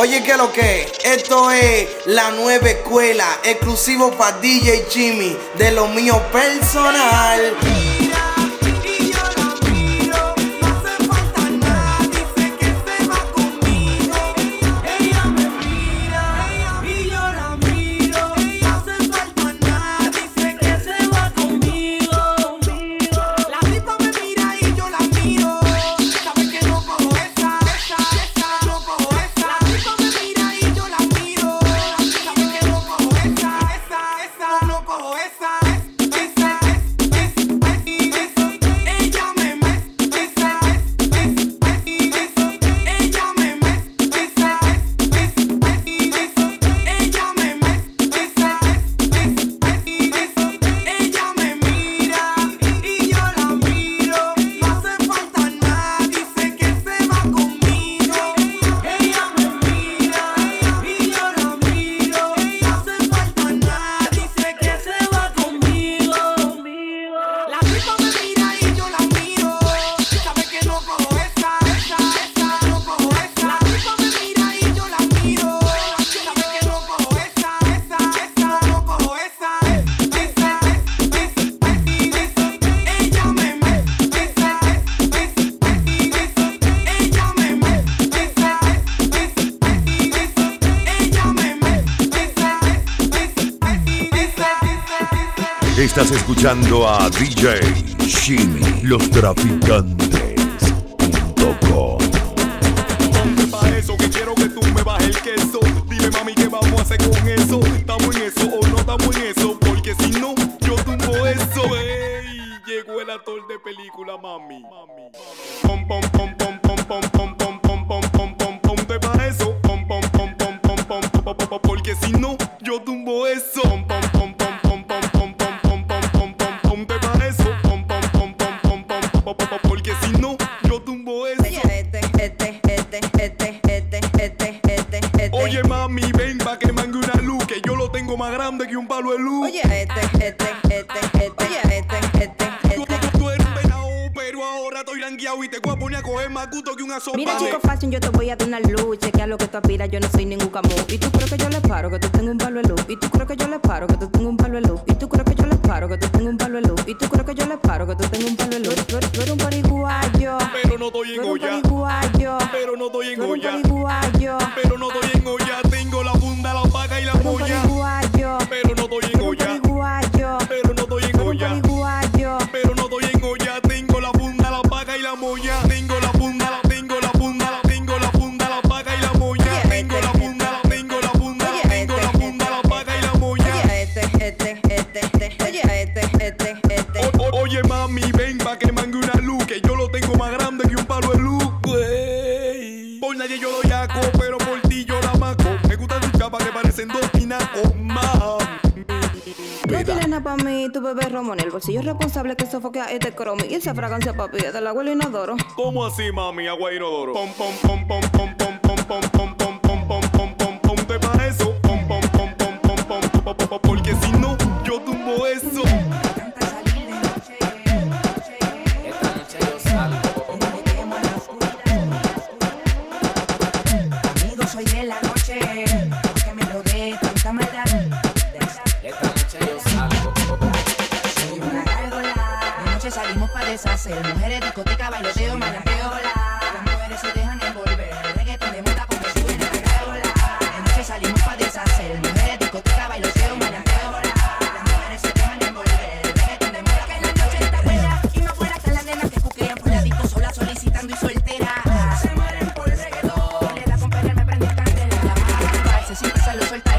Oye, ¿qué es lo que? Esto es la nueva escuela, exclusivo para DJ Jimmy, de lo mío personal. Estás escuchando a DJ Shimmy, los traficantes.com. Pa' eso que quiero que tú me bajes el queso. Dime mami qué vamos a hacer con eso. ¿Estamos en eso o no estamos en eso? Porque si no, yo tumbo eso. Ey, llegó el actor de película, mami. Pom pom pom pom pom pom pom pom pom pom pom. Pom pom pom Y te voy a poner a coger más gusto que sopa Mira, chico fashion, yo te voy a dar una luz. Chequea lo que tú aspiras, yo no soy ningún camú. Y tú crees que yo le paro, que tú tengo un palo de luz. Y tú crees que yo le paro, que tú tengo un palo de luz. Y tú crees que yo le paro, que tú tengo un palo de luz. Y tú crees que yo le paro, que tú tengo un palo de luz. Tú eres, tú eres un pariguayo. Pero no estoy en un olla. Pero no estoy en un olla. Pero no estoy en olla Tengo la funda, la paca y la un pariguayo. Pero no estoy en un olla. Pero no estoy No tienes nada para mí, tu bebé romo en el bolsillo responsable que sofoque a este cromo y esa fragancia papi es del abuelo inodoro. ¿Cómo así mami, agua inodoro? Pom pom pom pom pom pom pom pom pom pom pom pom pom pom pom ¿Te para eso? Pom pom pom pom pom pom pom pom pom Porque si no, salimos para deshacer. Mujeres, discoteca, bailoteo, malanteo. Las mujeres se dejan envolver.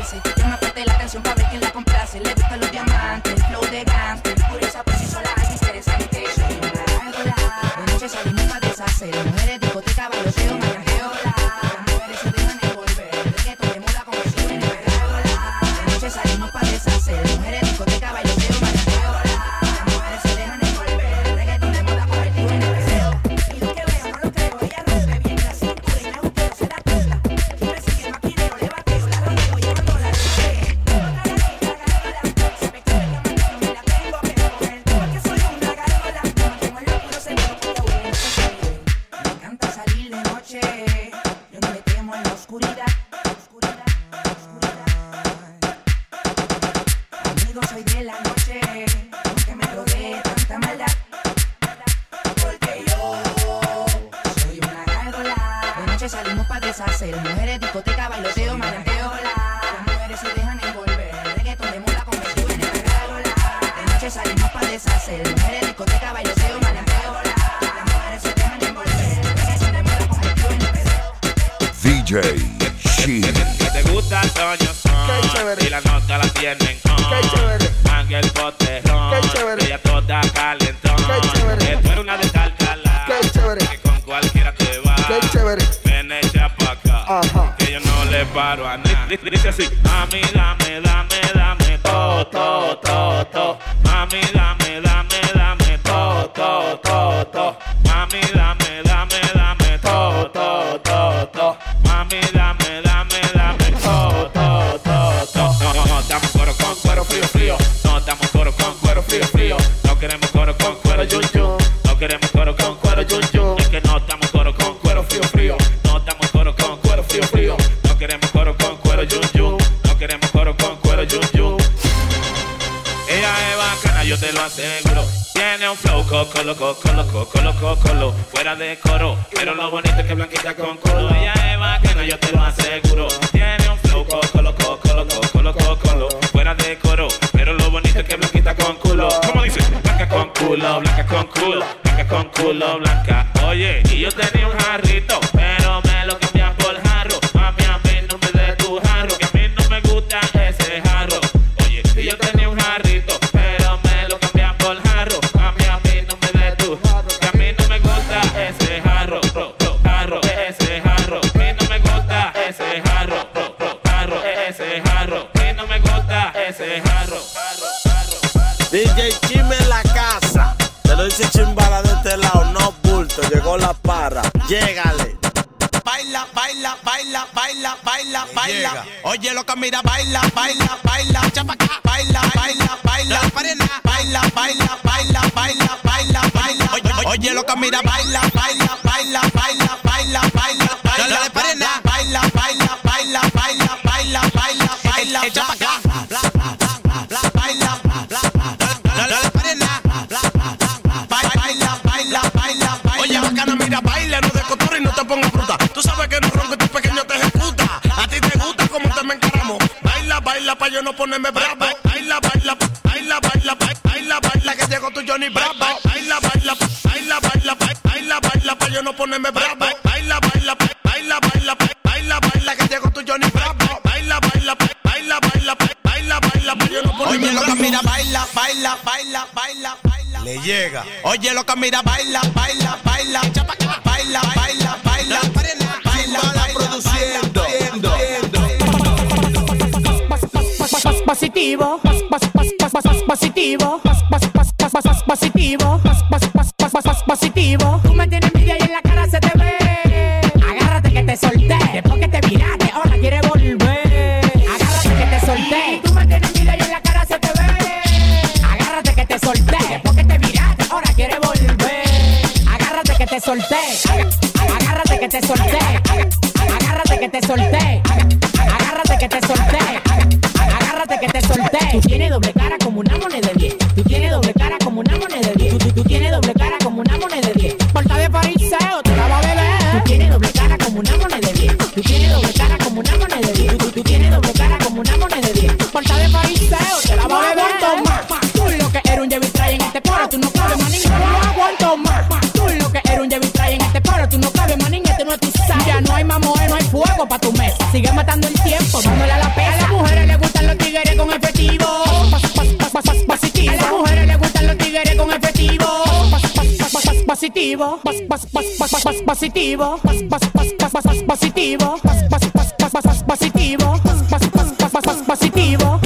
Soltarse. Llama fuerte la atención para ver quién la complace. Le gustan los diamantes, el flow de gangster. Curiosa por sí sola, es interesante. Soy una noche salimos para deshacer. Mujeres, discoteca, bailoteo, malajeo. Las mujeres se deshacer. Mujeres, discoteca, bailoteo, maleanteo, la. Las mujeres se dejan envolver. Reggaeton de moda convertido en esta gárgola. De noche salimos para deshacer. Mujeres, discoteca, bailoteo, maleanteo, la. Las mujeres se dejan envolver. Reggaeton de moda convertido en esta DJ Shin. Que te gusta Toño Son Y la nota la tienen on Ángel Botellón Qué chévere. Ella toda calentón Qué chévere. Que tú eres una de Talcala Qué chévere. Que con cualquiera te va Qué chévere. Que yo no le paro a nada. Dice así. Mami, dame, dame, dame todo, todo, todo, todo. Mami, dame, loco, coco, loco, coco, colo, fuera de coro. Pero lo bonito es que blanquita con colo. Ella es bacana, yo te lo aseguro. Tiene un flow coco, loco, coco, loco, coco, colo, fuera de coro. Pero lo bonito es que blanquita con culo. ¿Cómo dice? Blanca con culo, blanca con culo, blanca con culo, blanca. Oye, y yo tenía un jarrito, Chimbala de este lado, no bulto. Llegó la parra. Llégale. Baila, baila, baila, baila, baila, baila. Oye, loca, mira, baila, baila, baila. Chapaca, baila, baila, baila. Baila, baila, baila, baila, baila, baila. Oye, oye, loca, mira, baila, baila, baila, baila, baila, baila, baila. Baila, baila, baila, baila, baila, baila, baila. No ponerme bravo. Baila, baila, baila, baila, baila, baila, baila, que llegó tu Johnny Bravo. Baila, baila, baila, baila, baila, baila, pa' yo no ponerme bravo. Baila, baila, baila, baila, baila, baila, que llegó tu Johnny Bravo. Baila, baila, baila, baila, baila, baila, pa' yo no ponerme bravo. Oye, loca, mira, baila, baila, baila, baila, baila. Le llega. Oye, loca, mira, baila, baila, baila, baila, positivo, pos- pos- pos- pos- pos- pos- positivo, pos- pos- pos- pos- pos- pos- positivo, pos- pos- pos- pos- pos- pos- positivo. Tú me tienes envidia y en la cara se te ve. Agárrate que te solté, después que te viraste, ahora quieres volver. Agárrate que te solté, tú me tienes envidia y en la cara se te ve. Agárrate que te solté, después que te viraste, ahora quieres volver. Agárrate que te solté, agárrate que te solté, agárrate que te solté, agárrate que te solté, agárrate que te solté. Tú tienes doble cara como una moneda de 10. Tú tienes doble cara como una moneda de 10. Tú, tú- tú tienes doble cara como una moneda de 10. Porta de fariseo, te la va a beber. Tú tienes doble cara como una moneda de 10. Tú tienes doble cara como una moneda de 10. Tú, tú- tú tienes doble cara como una moneda de 10. Porta de fariseo, te la va a beber. Tú lo que eres un Jevi Try en este coro, tú no cabes, manín. No aguanto más. Tú lo que eres un Jevi Try en este coro, tú no cabes, manín. Este no es tu sal. Ya no hay mamoe, no hay fuego pa' tu mesa. Sigue matando el tiempo, dándole a la pesa. positivo, pas pas pas pas positivo, pas pas pas pas positivo, pas pas pas pas positivo, pas pas pas pas positivo.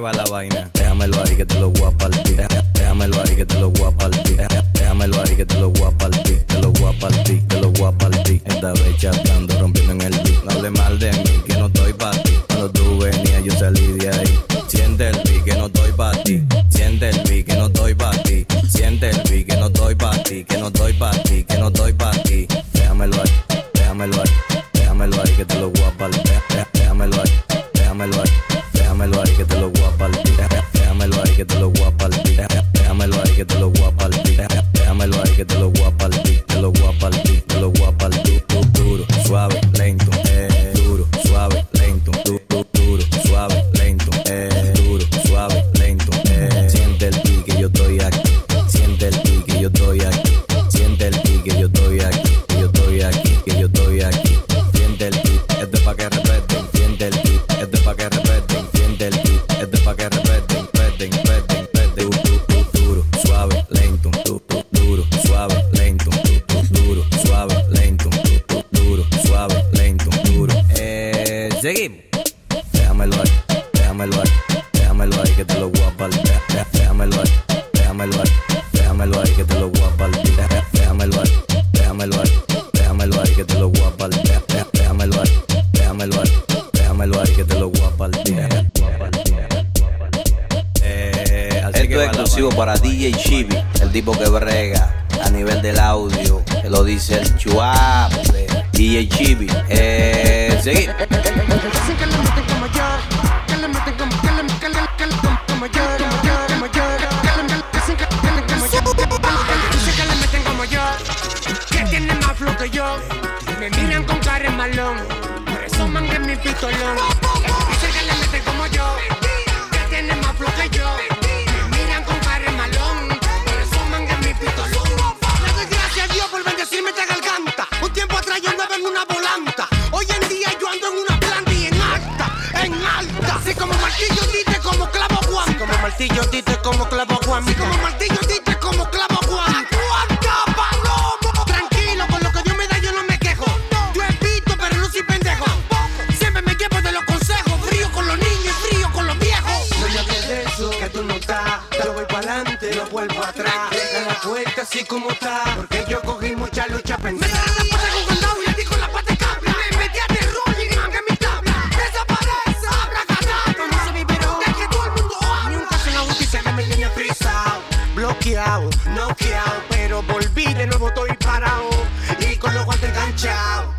va la vaina. Déjamelo ahí que te lo voy a partir. Déjamelo ahí que te lo voy a partir. Déjamelo ahí que te lo voy a partir. Te lo voy a partir, te lo voy a partir. Esta vez chatando, rompiendo en el beat. No hable mal de mí, que no estoy para ti. Cuando tú venías, yo salí de ahí. Siente el beat, que no estoy para ti. Siente el beat, que no estoy para ti. Siente el beat, que no estoy para ti. Que no estoy para ti. tipo que brega a nivel del audio, lo dice el chuape, DJ Chibi. Eh, seguimos. que yo. Me miran con cara en malón, presuman que mi pistolón. martillo, dite como clavo guante. Así como martillo, dite como clavo guante. ¡Aguanta, palomo! Tranquilo, con lo que Dios me da yo no me quejo. Yo evito, pero no soy pendejo. Siempre me llevo de los consejos. Frío con los niños, frío con los viejos. No me hables eso, que tú no estás. Te lo voy para adelante, lo vuelvo atrás. Deja la puerta así como está. noqueado, noqueado. Pero volví de nuevo, estoy parado y con los guantes enganchados.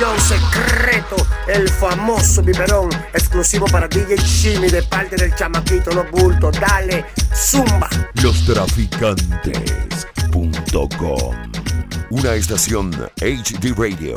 Yo secreto, el famoso biberón, exclusivo para DJ Jimmy de parte del chamaquito Los Bultos. Dale, zumba. Lostraficantes.com Una estación HD Radio.